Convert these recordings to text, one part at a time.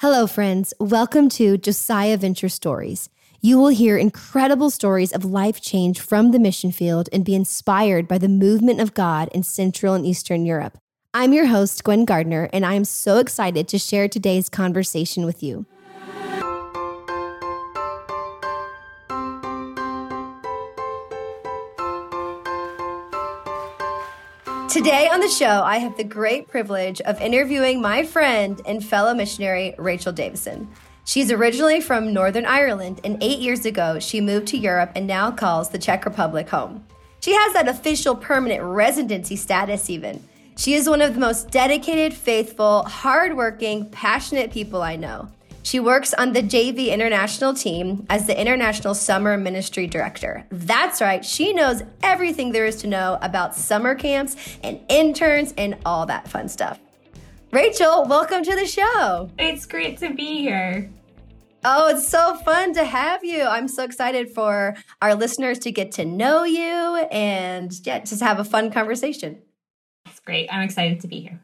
Hello, friends. Welcome to Josiah Venture Stories. You will hear incredible stories of life change from the mission field and be inspired by the movement of God in Central and Eastern Europe. I'm your host, Gwen Gardner, and I am so excited to share today's conversation with you. Today on the show, I have the great privilege of interviewing my friend and fellow missionary, Rachel Davison. She's originally from Northern Ireland, and eight years ago, she moved to Europe and now calls the Czech Republic home. She has that official permanent residency status, even. She is one of the most dedicated, faithful, hardworking, passionate people I know. She works on the JV International team as the International Summer Ministry Director. That's right, she knows everything there is to know about summer camps and interns and all that fun stuff. Rachel, welcome to the show. It's great to be here. Oh, it's so fun to have you. I'm so excited for our listeners to get to know you and yeah, just have a fun conversation. It's great. I'm excited to be here.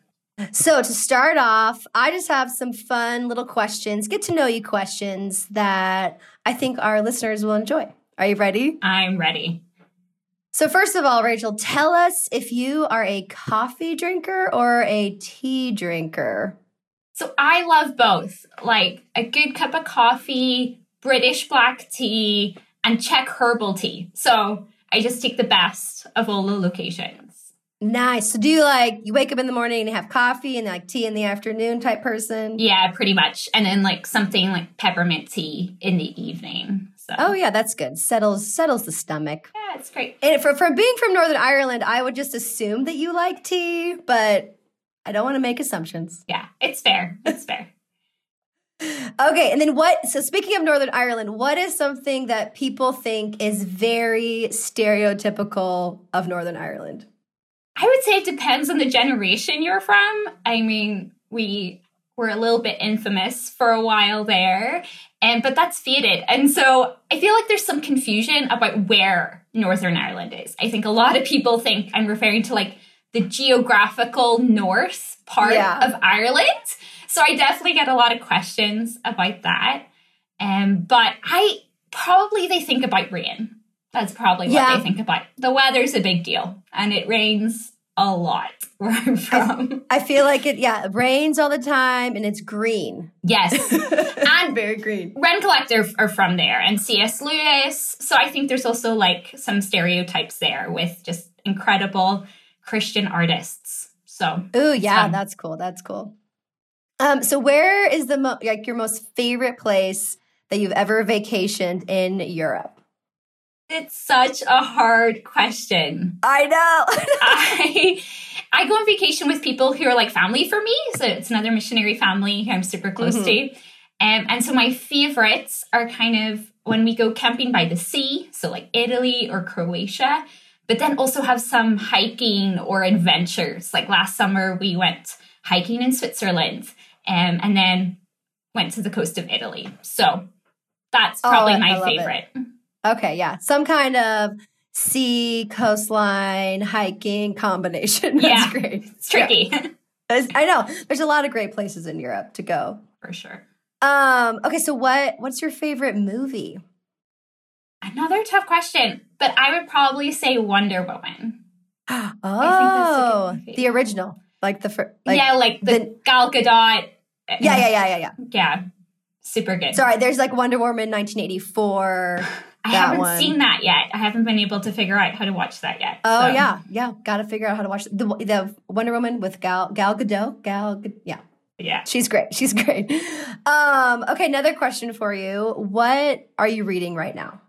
So, to start off, I just have some fun little questions, get to know you questions that I think our listeners will enjoy. Are you ready? I'm ready. So, first of all, Rachel, tell us if you are a coffee drinker or a tea drinker. So, I love both like a good cup of coffee, British black tea, and Czech herbal tea. So, I just take the best of all the locations. Nice. So do you like you wake up in the morning and you have coffee and like tea in the afternoon type person? Yeah, pretty much. And then like something like peppermint tea in the evening. So Oh yeah, that's good. Settles settles the stomach. Yeah, it's great. And for from being from Northern Ireland, I would just assume that you like tea, but I don't want to make assumptions. Yeah, it's fair. It's fair. Okay, and then what? So, speaking of Northern Ireland, what is something that people think is very stereotypical of Northern Ireland? I would say it depends on the generation you're from. I mean, we were a little bit infamous for a while there, and but that's faded. And so I feel like there's some confusion about where Northern Ireland is. I think a lot of people think I'm referring to like the geographical north part yeah. of Ireland. So I definitely get a lot of questions about that. Um, but I probably they think about rain. That's probably what yeah. they think about. The weather's a big deal and it rains a lot where I'm from. I, I feel like it, yeah, it rains all the time and it's green. Yes. and very green. Rend Collective are from there and C.S. Lewis. So I think there's also like some stereotypes there with just incredible Christian artists. So, oh, yeah, that's cool. That's cool. Um, so where is the mo- like your most favorite place that you've ever vacationed in Europe? It's such a hard question. I know. I I go on vacation with people who are like family for me. So it's another missionary family who I'm super close mm-hmm. to. Um, and so my favorites are kind of when we go camping by the sea, so like Italy or Croatia, but then also have some hiking or adventures. Like last summer, we went hiking in Switzerland um, and then went to the coast of Italy. So that's probably oh, my favorite. It. Okay, yeah. Some kind of sea, coastline, hiking combination. That's yeah, great. It's tricky. Yeah. I know. There's a lot of great places in Europe to go. For sure. Um, okay, so what what's your favorite movie? Another tough question, but I would probably say Wonder Woman. oh, the original, like the first, like yeah, like the, the Gal Gadot. Yeah, yeah, yeah, yeah, yeah. Yeah, super good. Sorry, there's like Wonder Woman 1984. I haven't one. seen that yet. I haven't been able to figure out how to watch that yet. Oh so. yeah, yeah. Got to figure out how to watch the the Wonder Woman with Gal Gal Gadot. Gal, yeah, yeah. She's great. She's great. Um, okay, another question for you. What are you reading right now?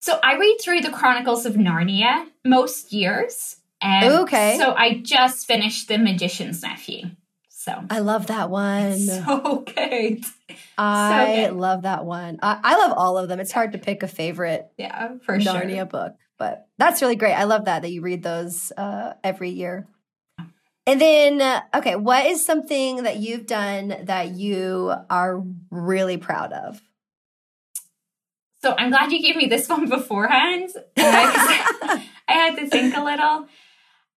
So I read through the Chronicles of Narnia most years. And okay. So I just finished The Magician's Nephew. So I love that one. so good. I so good. love that one. I, I, love all of them. It's hard to pick a favorite. Yeah, for Narnia sure. book, but that's really great. I love that that you read those uh, every year. And then, uh, okay, what is something that you've done that you are really proud of? So I'm glad you gave me this one beforehand. I had to think a little.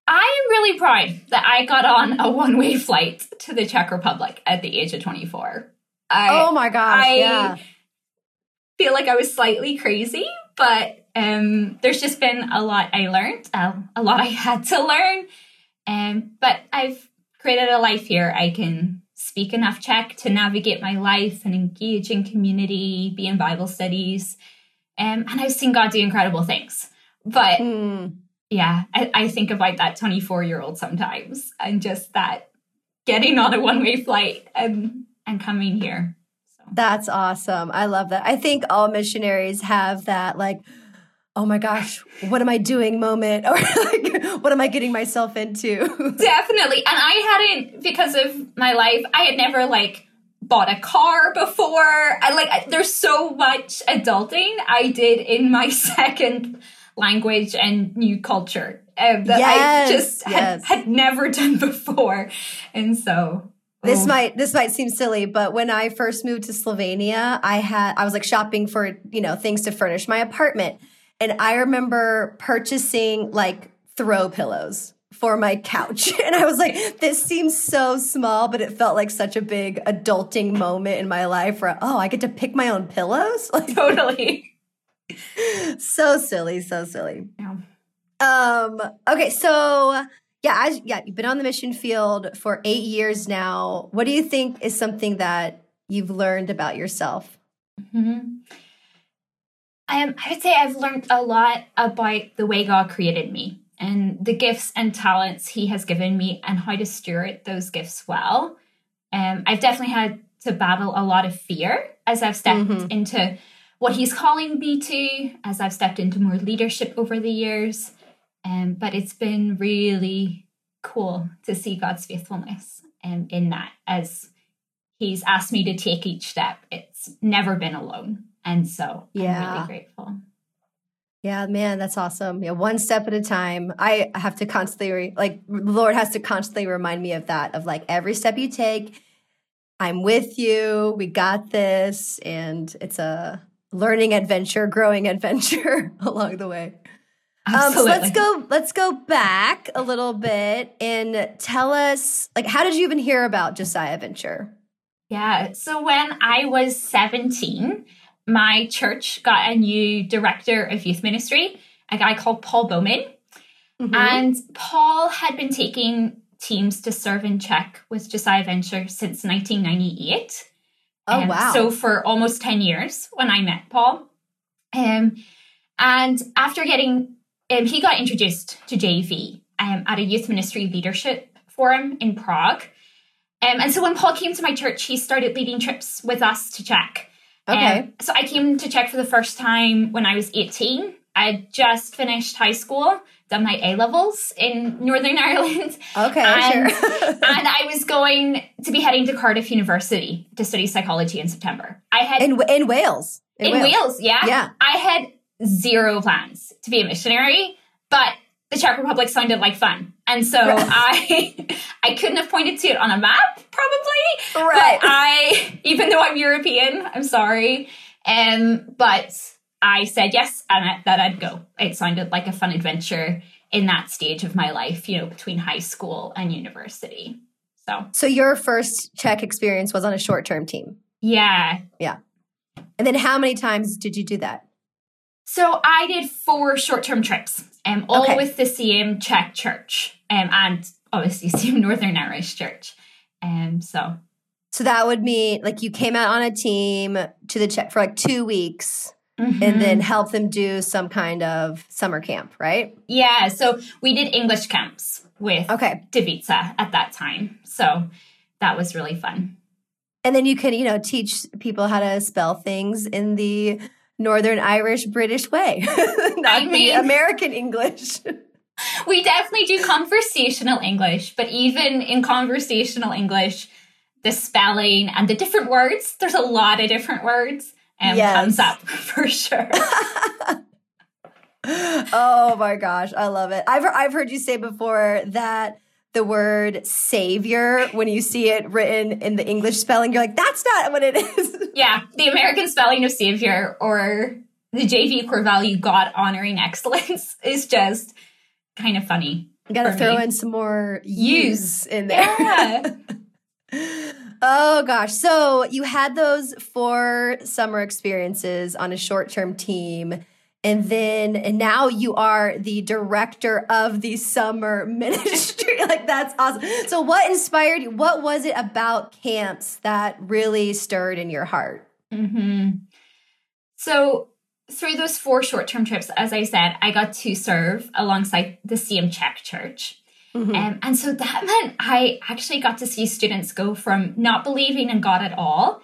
I am really proud that I got on a one way flight to the Czech Republic at the age of 24. I, oh my gosh. I yeah. feel like I was slightly crazy, but um, there's just been a lot I learned, uh, a lot I had to learn. Um, but I've created a life here. I can speak enough Czech to navigate my life and engage in community, be in Bible studies. Um, and I've seen God do incredible things. But Mm. Yeah, I, I think about that 24 year old sometimes and just that getting on a one way flight and, and coming here. So. That's awesome. I love that. I think all missionaries have that, like, oh my gosh, what am I doing moment? Or like, what am I getting myself into? Definitely. And I hadn't, because of my life, I had never like bought a car before. I like, there's so much adulting I did in my second language and new culture um, that Yes, I just yes. had, had never done before. And so. This oh, might this might seem silly, but when I first moved to Slovenia, I had I was like shopping for, you know, things to furnish my apartment. And I remember purchasing like throw pillows for my couch. And I was like, this seems so small, but it felt like such a big adulting moment in my life where, oh, I get to pick my own pillows? Like Totally. So silly, so silly. Yeah. Um, okay, so yeah, as, yeah, you've been on the mission field for eight years now. What do you think is something that you've learned about yourself? Mm-hmm. Um, I would say I've learned a lot about the way God created me and the gifts and talents He has given me and how to steward those gifts well. Um, I've definitely had to battle a lot of fear as I've stepped Mhm. into what He's calling me to, as I've stepped into more leadership over the years. Um, but it's been really cool to see God's faithfulness um, in that as He's asked me to take each step. It's never been alone. And so I'm Yeah. really grateful. Yeah, man, that's awesome. Yeah, one step at a time. I have to constantly, re- like, the Lord has to constantly remind me of that, of like every step you take, I'm with you. We got this. And it's a learning adventure, growing adventure along the way. Um, so let's go. Let's go back a little bit and tell us, like, how did you even hear about Josiah Venture? Yeah. So when I was 17, my church got a new director of youth ministry, a guy called Paul Bowman. Mhm. And Paul had been taking teams to serve in Czech with Josiah Venture since 1998. Oh Um, wow! So for almost 10 years when I met Paul. Um, and after getting, um, he got introduced to JV um, at a youth ministry leadership forum in Prague. Um, and so when Paul came to my church, he started leading trips with us to Czech. okay, Um, so I came to Czech for the first time when I was 18. I had just finished high school, done my A levels in Northern Ireland, okay, and- sure. and I was going to be heading to Cardiff University to study psychology in September. I had in in Wales, in Wales, yeah, Yeah. I had zero plans to be a missionary, but the Czech Republic sounded like fun, and so Right. I I couldn't have pointed to it on a map, probably, Right. but I, even though I'm European, I'm sorry. Um, but I said yes, and I, that I'd go. It sounded like a fun adventure in that stage of my life, you know, between high school and university. So So your first Czech experience was on a short term team. yeah. Yeah. And then how many times did you do that? So I did four short-term trips, um, all Okay. with the same Czech church, um, and obviously same Northern Irish church. Um, so So that would mean like you came out on a team to the Czech for like two weeks and Mhm. then help them do some kind of summer camp, right? yeah, so we did English camps with Okay. Davica at that time. So that was really fun. And then you can, you know, teach people how to spell things in the Northern Irish British way, not the mean- American English. We definitely do conversational English, but even in conversational English, the spelling and the different words, there's a lot of different words, um, Yes. comes up for sure. oh my gosh, I love it. I've I've heard you say before that the word savior when you see it written in the English spelling, you're like, that's not what it is. yeah, the American spelling of savior or the JV core value, God honoring excellence, is just kind of funny. You gotta throw me. in some more Use. use in there. Yeah. Oh gosh. So you had those four summer experiences on a short term team. And then and now you are the director of the summer ministry. like that's awesome. So what inspired you? What was it about camps that really stirred in your heart? Mm-hmm. So through those four short-term trips, as I said, I got to serve alongside the CM Czech Church. Mm-hmm. Um, and so that meant I actually got to see students go from not believing in God at all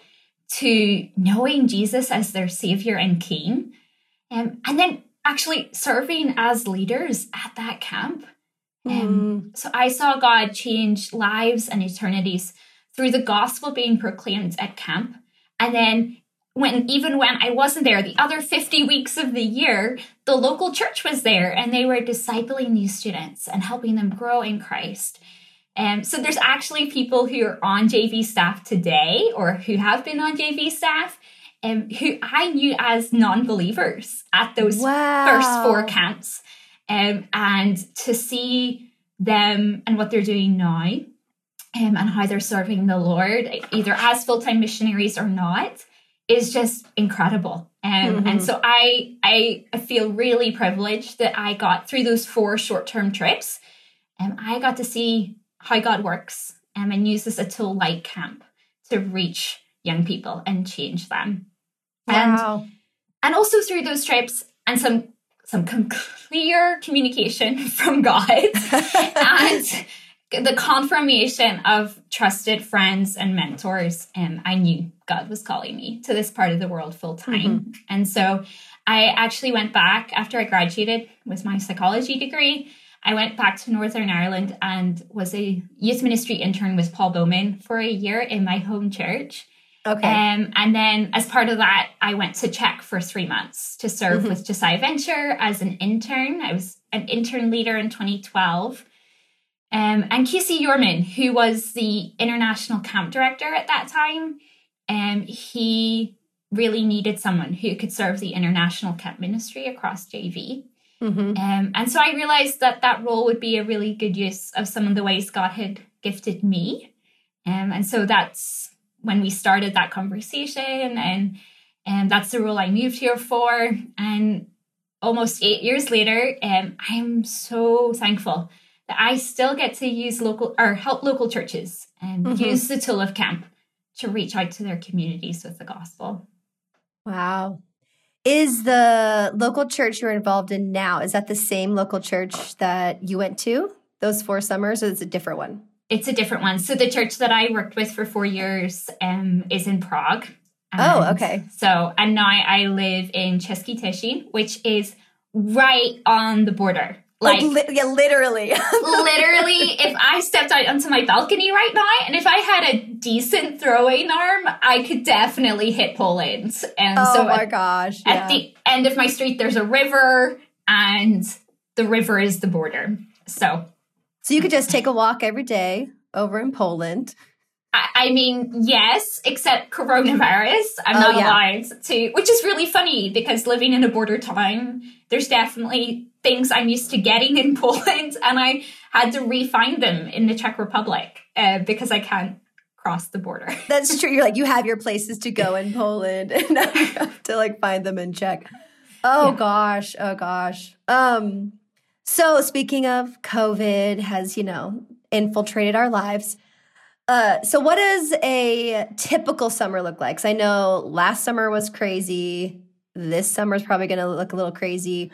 to knowing Jesus as their savior and king. Um, and then actually serving as leaders at that camp. Um, mm. So I saw God change lives and eternities through the gospel being proclaimed at camp. And then when even when I wasn't there, the other 50 weeks of the year, the local church was there and they were discipling these students and helping them grow in Christ. And so there's actually people who are on JV staff today or who have been on JV staff and who I knew as non-believers at those wow. first four camps. Um, and to see them and what they're doing now um, and how they're serving the Lord, either as full-time missionaries or not, is just incredible. Um, mm-hmm. And so I I feel really privileged that I got through those four short term trips. And um, I got to see how God works um, and use this a tool like camp to reach young people and change them. Wow. And, and also through those trips and some some clear communication from God and the confirmation of trusted friends and mentors, And I knew God was calling me to this part of the world full time. Mm-hmm. And so I actually went back after I graduated with my psychology degree. I went back to Northern Ireland and was a youth ministry intern with Paul Bowman for a year in my home church. Okay. Um, and then as part of that, I went to Czech for three months to serve mm-hmm. with Josiah Venture as an intern. I was an intern leader in 2012. Um, and Casey Yorman, who was the international camp director at that time, um, he really needed someone who could serve the international camp ministry across JV. Mm-hmm. Um, and so I realized that that role would be a really good use of some of the ways God had gifted me. Um, and so that's when we started that conversation, and and that's the role I moved here for. And almost eight years later, um, I'm so thankful I still get to use local or help local churches and mm-hmm. use the tool of camp to reach out to their communities with the gospel. Wow. Is the local church you're involved in now, is that the same local church that you went to those four summers, or is it a different one? It's a different one. So the church that I worked with for four years um, is in Prague. oh, okay. So, and now I live in Český Těšín, which is right on the border like, like li- yeah, literally. literally, if I stepped out onto my balcony right now, and if I had a decent throwing arm, I could definitely hit Poland. And oh so my at, gosh! Yeah. At the end of my street, there's a river, and the river is the border. So, so you could just take a walk every day over in Poland. I mean, yes, except coronavirus. I'm oh, not yeah. allowed to, which is really funny because living in a border town, there's definitely things I'm used to getting in Poland, and I had to refine them in the Czech Republic uh, because I can't cross the border. That's true. You're like you have your places to go in Poland, and now you have to like find them in Czech. Oh yeah. gosh, oh gosh. Um, so speaking of COVID, has you know infiltrated our lives. Uh, so what does a typical summer look like? Because I know last summer was crazy. This summer is probably going to look a little crazy.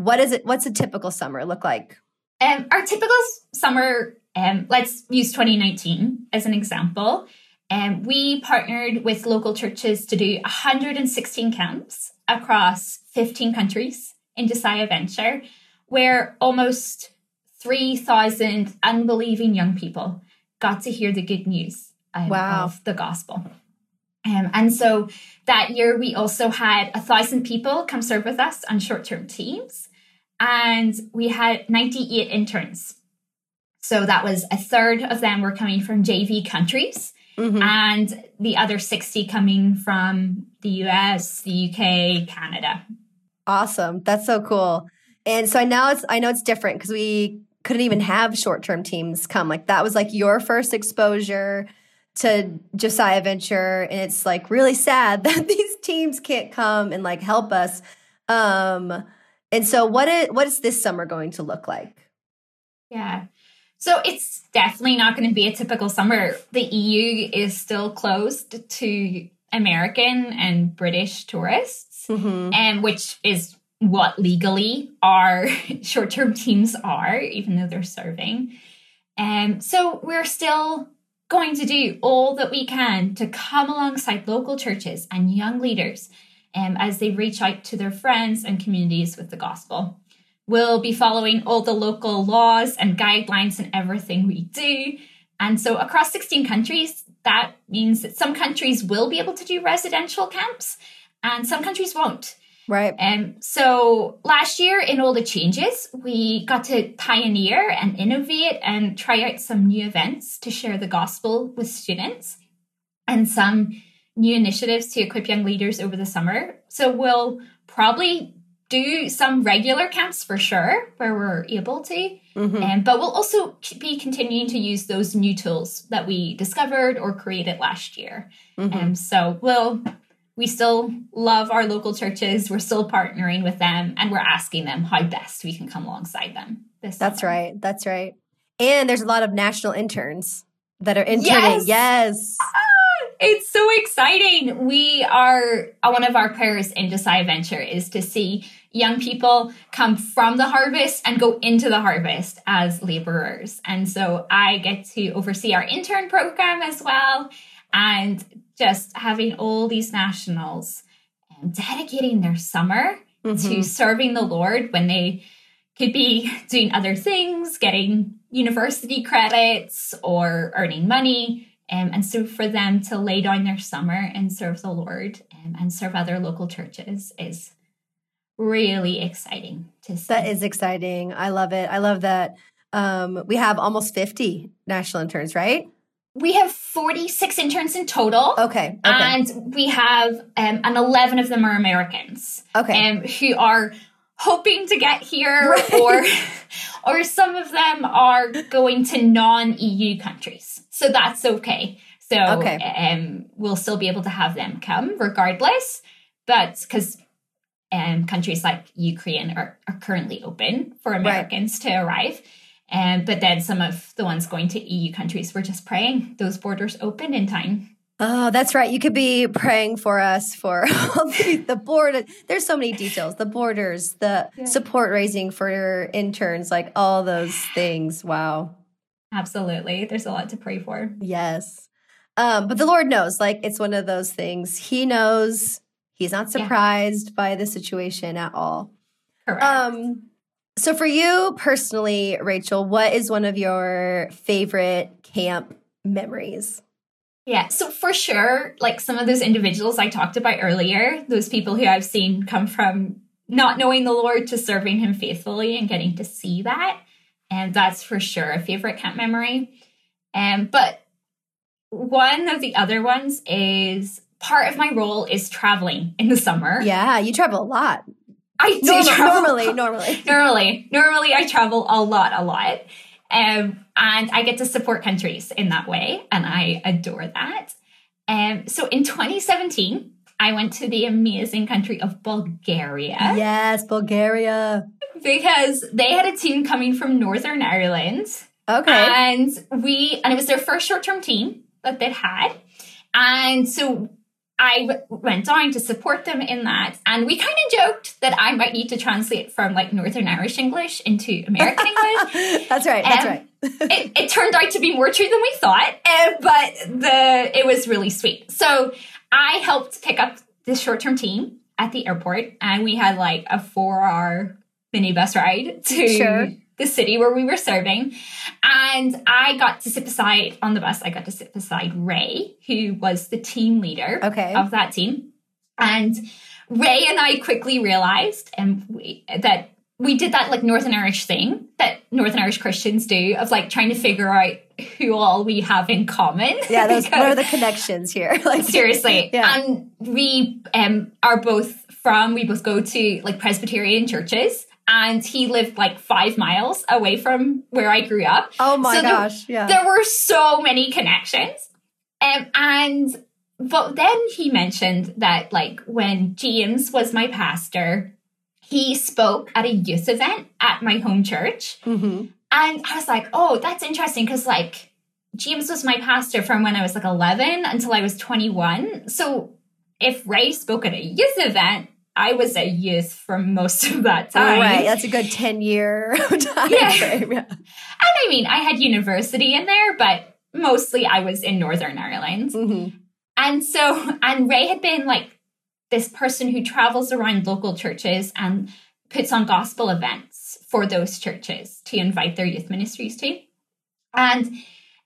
What is it? What's a typical summer look like? Um, our typical summer, um, let's use 2019 as an example. Um, we partnered with local churches to do 116 camps across 15 countries in Josiah Venture, where almost 3,000 unbelieving young people got to hear the good news um, wow. of the gospel. Um, and so that year, we also had a thousand people come serve with us on short term teams, and we had 98 interns. So that was a third of them were coming from JV countries, mm-hmm. and the other 60 coming from the US, the UK, Canada. Awesome. That's so cool. And so I now it's I know it's different because we couldn't even have short term teams come. Like that was like your first exposure to Josiah Venture, and it's like really sad that these teams can't come and like help us. Um, and so, what is what is this summer going to look like? Yeah. So it's definitely not going to be a typical summer. The EU is still closed to American and British tourists, Mhm. and which is what legally our short-term teams are, even though they're serving. Um, so we're still going to do all that we can to come alongside local churches and young leaders um, as they reach out to their friends and communities with the gospel. We'll be following all the local laws and guidelines in everything we do. And so, across 16 countries, that means that some countries will be able to do residential camps and some countries won't. Right. Um, so last year, in all the changes, we got to pioneer and innovate and try out some new events to share the gospel with students and some new initiatives to equip young leaders over the summer. So we'll probably do some regular camps for sure where we're able to. Mhm. Um, but we'll also be continuing to use those new tools that we discovered or created last year. Mhm. Um, so we'll we still love our local churches. We're still partnering with them, and we're asking them how best we can come alongside them. This That's summer. right. That's right. And there's a lot of national interns that are interning. Yes. Yes. It's so exciting. We are uh, one of our prayers in Josiah Venture is to see young people come from the harvest and go into the harvest as laborers. And so I get to oversee our intern program as well, and just having all these nationals dedicating their summer to Mhm. serving the Lord when they could be doing other things, getting university credits or earning money. Um, and so for them to lay down their summer and serve the Lord um, and serve other local churches is really exciting to see. That is exciting. I love it. I love that um, we have almost 50 national interns, right? we have 46 interns in total. Okay. Okay. And we have um, and 11 of them are Americans. okay. um, who are hoping to get here Right. or or some of them are going to non-EU countries. So that's okay. So Okay. um, we'll still be able to have them come regardless. But because um, countries like Ukraine are, are currently open for Americans to arrive. Um, but then some of the ones going to EU countries, we're just praying those borders open in time. Oh, that's right. You could be praying for us for the, border. There's so many details. The borders, the Yeah. support raising for interns, like all those things. Wow. Absolutely. There's a lot to pray for. Yes. Um, but the Lord knows, like it's one of those things. He knows. He's not Yeah. surprised by the situation at all. Correct. Um, so for you personally, Rachel, what is one of your favorite camp memories? Yeah, so for sure, like some of those individuals I talked about earlier, those people who I've seen come from not knowing the Lord to serving Him faithfully and getting to see that. And that's for sure a favorite camp memory. Um, but one of the other ones is part of my role is traveling in the summer. Yeah, you travel a lot. I do Normal- travel normally, normally. normally normally i travel a lot a lot um, and i get to support countries in that way and i adore that um, so in 2017 i went to the amazing country of bulgaria Yes, Bulgaria. because they had a team coming from northern ireland Okay. and we and it was their first short-term team that they'd had and so I w- went down to support them in that, and we kind of joked that I might need to translate from like Northern Irish English into American English. that's right. That's Um, right. It, it turned out to be more true than we thought, uh, but the it was really sweet. So I helped pick up this short-term team at the airport, and we had like a four-hour minibus ride to Sure. the city where we were serving. And I got to sit beside on the bus, I got to sit beside Ray, who was the team leader Okay. of that team. And Ray and I quickly realized and we, that we did that like Northern Irish thing that Northern Irish Christians do of like trying to figure out who all we have in common. Yeah, those what are the connections here? like seriously Yeah. and we um are both from we both go to like presbyterian churches and he lived like five miles away from where i grew up Oh my So there- gosh. Yeah. there were so many connections Um, and but then he mentioned that like when James was my pastor, he spoke at a youth event at my home church. Mm-hmm. And I was like, oh, that's interesting because like James was my pastor from when I was like 11 until I was 21. So if Ray spoke at a youth event, I was a youth for most of that time. Right. That's a good 10 year time Yeah. frame. Yeah. And I mean, I had university in there, but mostly I was in Northern Ireland. Mhm. And so, and Ray had been like this person who travels around local churches and puts on gospel events for those churches to invite their youth ministries to. And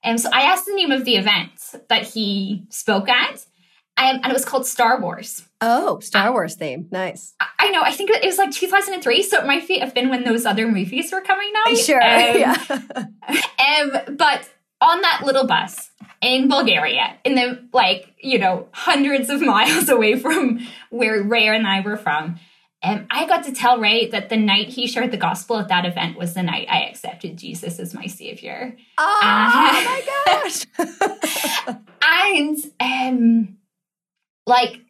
um, so I asked the name of the event that he spoke at, um, and it was called Star Wars. Oh, Star Wars theme. Nice. I- know, I think it was like 2003, so it might have been when those other movies were coming out. Sure. Um, yeah. Um, but on that little bus in Bulgaria, in the like, you know, hundreds of miles away from where Ray and I were from, And I got to tell Ray that the night he shared the gospel at that event was the night I accepted Jesus as my savior. Oh, Uh, my gosh. And um, like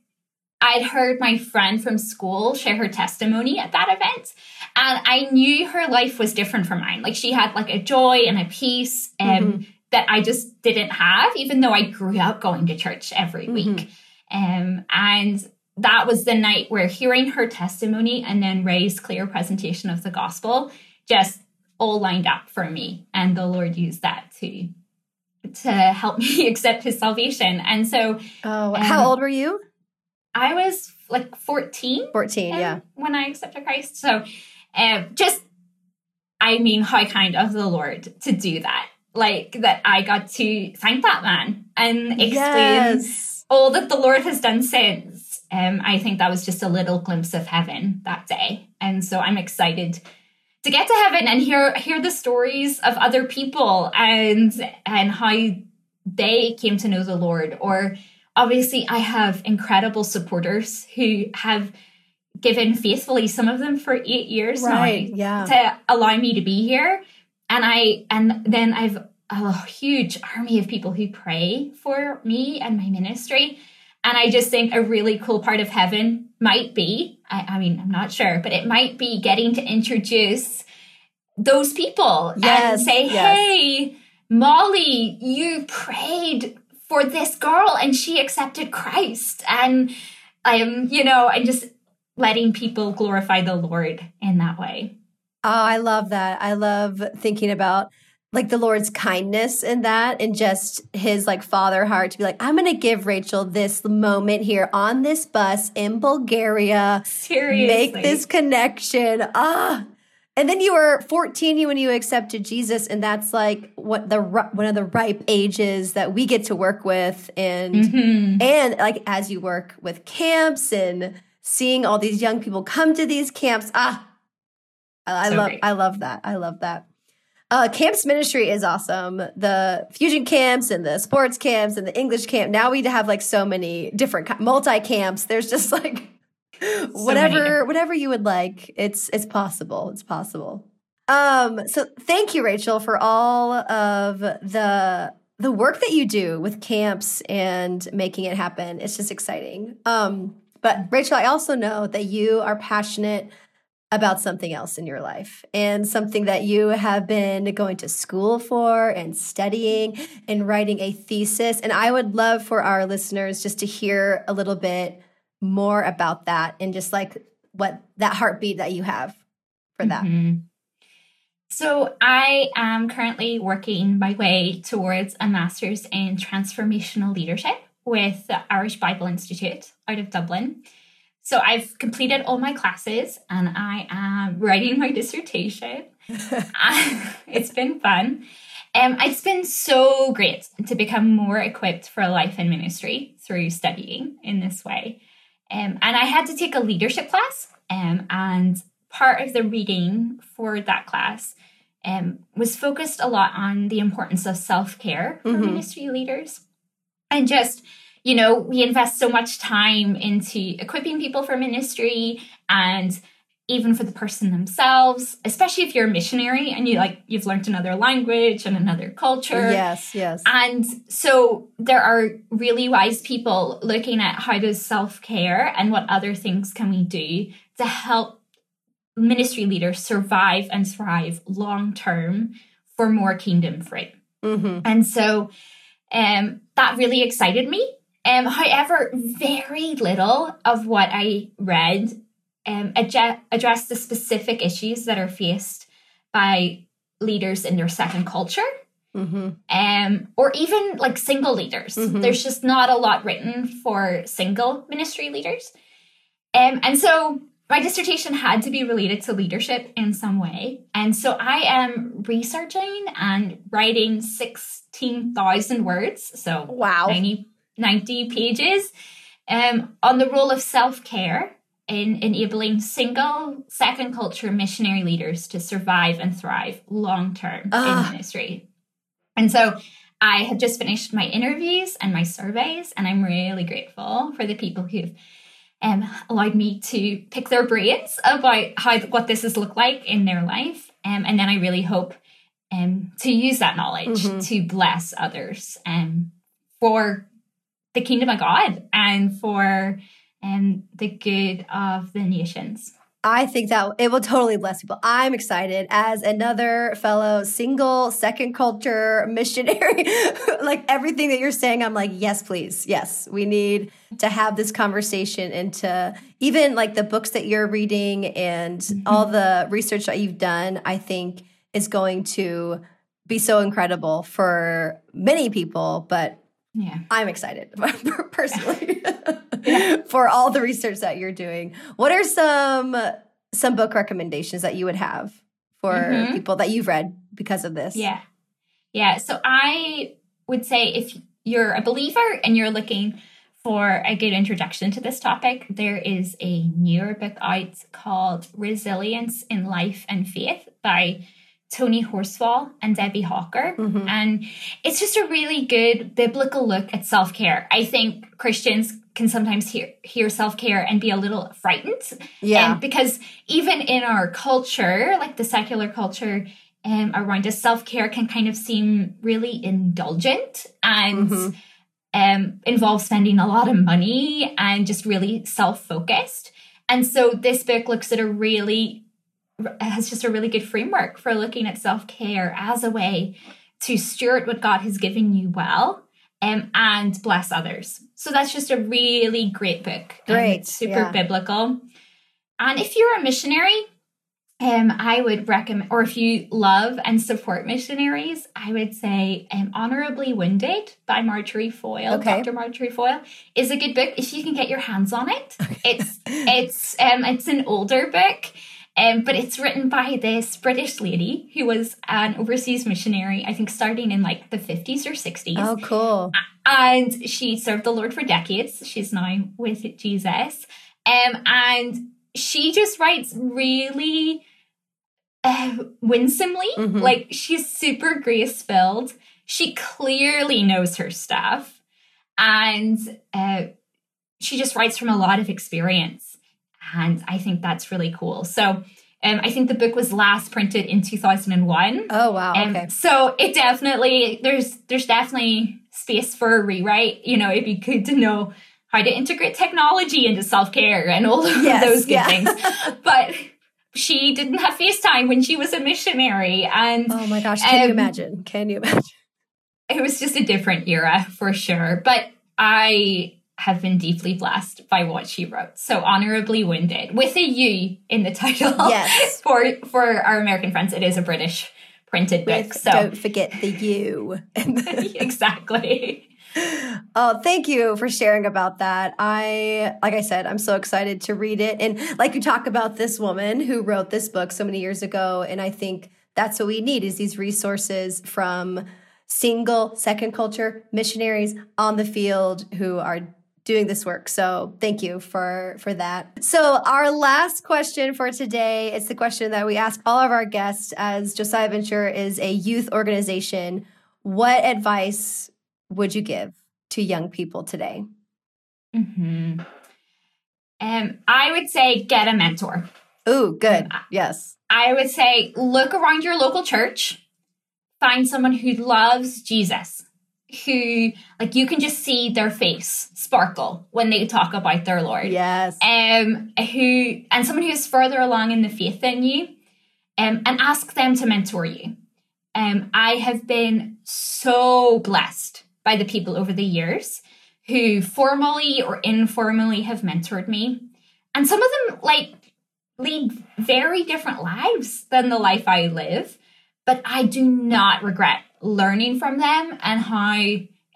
I'd heard my friend from school share her testimony at that event, and I knew her life was different from mine. Like she had like a joy and a peace um, Mhm. That I just didn't have, even though I grew up going to church every Mhm. week. Um, and that was the night where hearing her testimony and then Ray's clear presentation of the gospel just all lined up for me, and the Lord used that to to help me accept His salvation. And so oh, how Um, old were you? I was like 14 14. um, Yeah. when I accepted Christ. So um, just, I mean, how kind of the Lord to do that. Like that I got to thank that man and explain Yes. all that the Lord has done since. Um, I think that was just a little glimpse of heaven that day. And so I'm excited to get to heaven and hear hear the stories of other people and and how they came to know the Lord. Or obviously I have incredible supporters who have given faithfully, some of them for eight years Right. now Yeah. to allow me to be here and i and then i've a huge army of people who pray for me and my ministry. And i just think a really cool part of heaven might be i, I mean i'm not sure but it might be getting to introduce those people and Yes, say yes. hey molly you prayed for this girl and she accepted christ. And I'm, um you know and just letting people glorify the lord in that way Oh, I love that. I love thinking about like the Lord's kindness in that and just his like father heart to be like, I'm going to give Rachel this moment here on this bus in Bulgaria. Seriously. Make this connection. Ah. And then you were 14 when you accepted Jesus, and that's like what the one of the ripe ages that we get to work with, and Mhm. and like as you work with camps and seeing all these young people come to these camps ah i, I So love great. i love that. I love that. Uh, camps ministry is awesome. The fusion camps and the sports camps and the english camp. Now we have like so many different multi camps there's just like whatever many. whatever you would like. It's it's possible. It's possible. Um so thank you rachel for all of the the work that you do with camps and making it happen. It's just exciting. Um but rachel i also know that you are passionate about something else in your life and something that you have been going to school for and studying and writing a thesis and i would love for our listeners just to hear a little bit more about that and just like what that heartbeat that you have for that Mhm. So I am currently working my way towards a master's in transformational leadership with the Irish Bible Institute out of Dublin. So I've completed all my classes and I am writing my dissertation. it's been fun. Um, it's been so great to become more equipped for life and ministry through studying in this way. Um, and I had to take a leadership class, um, and part of the reading for that class um, was focused a lot on the importance of self care for Mhm. ministry leaders. And just, you know, we invest so much time into equipping people for ministry and even for the person themselves, especially if you're a missionary and you like you've learned another language and another culture. Yes, yes. And so there are really wise people looking at how does self-care and what other things can we do to help ministry leaders survive and thrive long term for more kingdom fruit. Mm-hmm. And so um, that really excited me. Um, however, very little of what I read um, adge- address the specific issues that are faced by leaders in their second culture. Mm-hmm. Um, or even like single leaders. Mhm. There's just not a lot written for single ministry leaders. Um, and so my dissertation had to be related to leadership in some way. And so I am researching and writing 16,000 words. So Wow. 90, 90 pages um, on the role of self care in enabling single second culture missionary leaders to survive and thrive long term Ah. in ministry. And so I have just finished my interviews and my surveys, and I'm really grateful for the people who've um, allowed me to pick their brains about how what this has looked like in their life. Um, and then I really hope um, to use that knowledge Mhm. to bless others um, for the kingdom of God and for um, the good of the nations. I think that it will totally bless people. I'm excited as another fellow single second culture missionary. like everything that you're saying, I'm like, yes, please. Yes, we need to have this conversation and to even like the books that you're reading and all the research that you've done, I think is going to be so incredible for many people, but Yeah. I'm excited personally for all the research that you're doing. What are some some book recommendations that you would have for Mhm. people that you've read because of this? Yeah. Yeah. So I would say if you're a believer and you're looking for a good introduction to this topic, there is a newer book out called Resilience in Life and Faith by Tony Horsfall and Debbie Hawker. Mhm. And it's just a really good biblical look at self care. I think Christians can sometimes hear, hear self care and be a little frightened Yeah. and because even in our culture, like the secular culture um, around us, self care can kind of seem really indulgent and Mhm. um, involve spending a lot of money and just really self focused. And so this book looks at a really has just a really good framework for looking at self care as a way to steward what God has given you well um, and bless others. So that's just a really great book. Um, Great, super yeah. biblical. And if you're a missionary, um, I would recommend, or if you love and support missionaries, I would say um, Honorably Wounded by Marjorie Foyle, Okay. Dr. Marjorie Foyle, is a good book if you can get your hands on it. It's it's um it's an older book. Um, but it's written by this British lady who was an overseas missionary, I think starting in like the 50s or 60s. Oh, cool. And she served the Lord for decades. She's now with Jesus. Um, and she just writes really uh, winsomely. Mhm. Like she's super grace filled. She clearly knows her stuff. And uh, she just writes from a lot of experience. And I think that's really cool. So um, I think the book was last printed in 2001. Oh, wow. Um, Okay. So it definitely there's there's definitely space for a rewrite. You know, it'd be good to know how to integrate technology into self care and all of Yes, those good yeah. things. But she didn't have FaceTime when she was a missionary, and Oh my gosh. Can you Um, imagine? Can you imagine? it was just a different era for sure. But I have been deeply blessed by what she wrote. So honorably wounded with a U in the title. Yes. for for our American friends, it is a British printed book. So don't forget the U. exactly. Oh, thank you for sharing about that. I, like I said, I'm so excited to read it. And like you talk about this woman who wrote this book so many years ago. And I think that's what we need is these resources from single second culture missionaries on the field who are doing this work. So thank you for for that. So our last question for today is the question that we ask all of our guests as Josiah Venture is a youth organization. What advice would you give to young people today? hmm Um, I would say get a mentor. Oh, good. Yes. I would say look around your local church, find someone who loves Jesus, who like you can just see their face sparkle when they talk about their Lord. Yes. Um who and someone who's further along in the faith than you. Um, and ask them to mentor you. Um, I have been so blessed by the people over the years who formally or informally have mentored me. And some of them like lead very different lives than the life I live, but I do not regret learning from them and how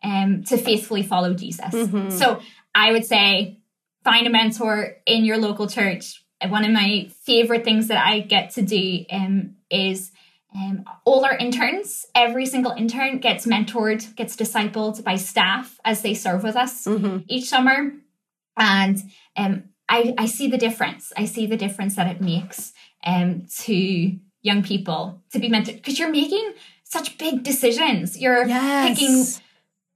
um, to faithfully follow Jesus. Mhm. So I would say find a mentor in your local church. One of my favorite things that I get to do um, is um, all our interns, every single intern gets mentored, gets discipled by staff as they serve with us Mhm. each summer. And um, I, I see the difference. I see the difference that it makes um, to young people to be mentored because you're making such big decisions. You're picking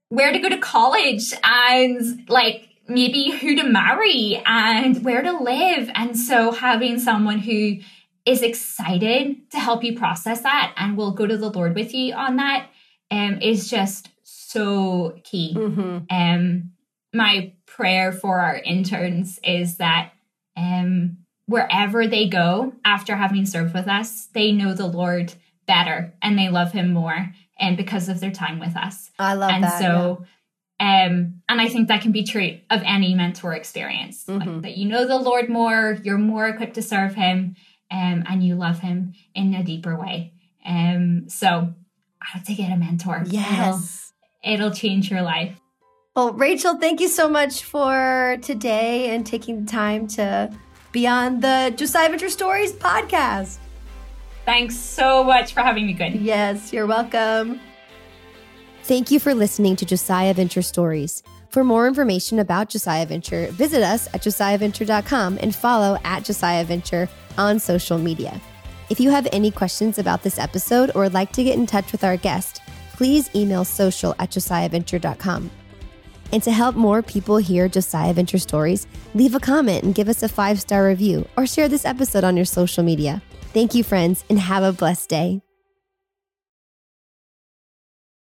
where to go to college and like maybe who to marry and where to live. And so having someone who is excited to help you process that and will go to the Lord with you on that um, is just so key. Mhm. Um, my prayer for our interns is that um, wherever they go after having served with us, they know the Lord better and they love Him more, and because of their time with us I love and that. And so um and i think that can be true of any mentor experience like, Mhm. that you know the lord more you're more equipped to serve him um and you love him in a deeper way um so i would say get a mentor. Yes. it'll, it'll change your life Well, Rachel, thank you so much for today and taking the time to be on the Josiah Venture Stories podcast. Thanks so much for having me good Yes, you're welcome. Thank you for listening to Josiah Venture Stories. For more information about Josiah Venture, visit us at josiahventure.com and follow at Josiah Venture on social media. If you have any questions about this episode or would like to get in touch with our guest, please email social at josiahventure.com. And to help more people hear Josiah Venture Stories, leave a comment and give us a five star review or share this episode on your social media. Thank you, friends, and have a blessed day.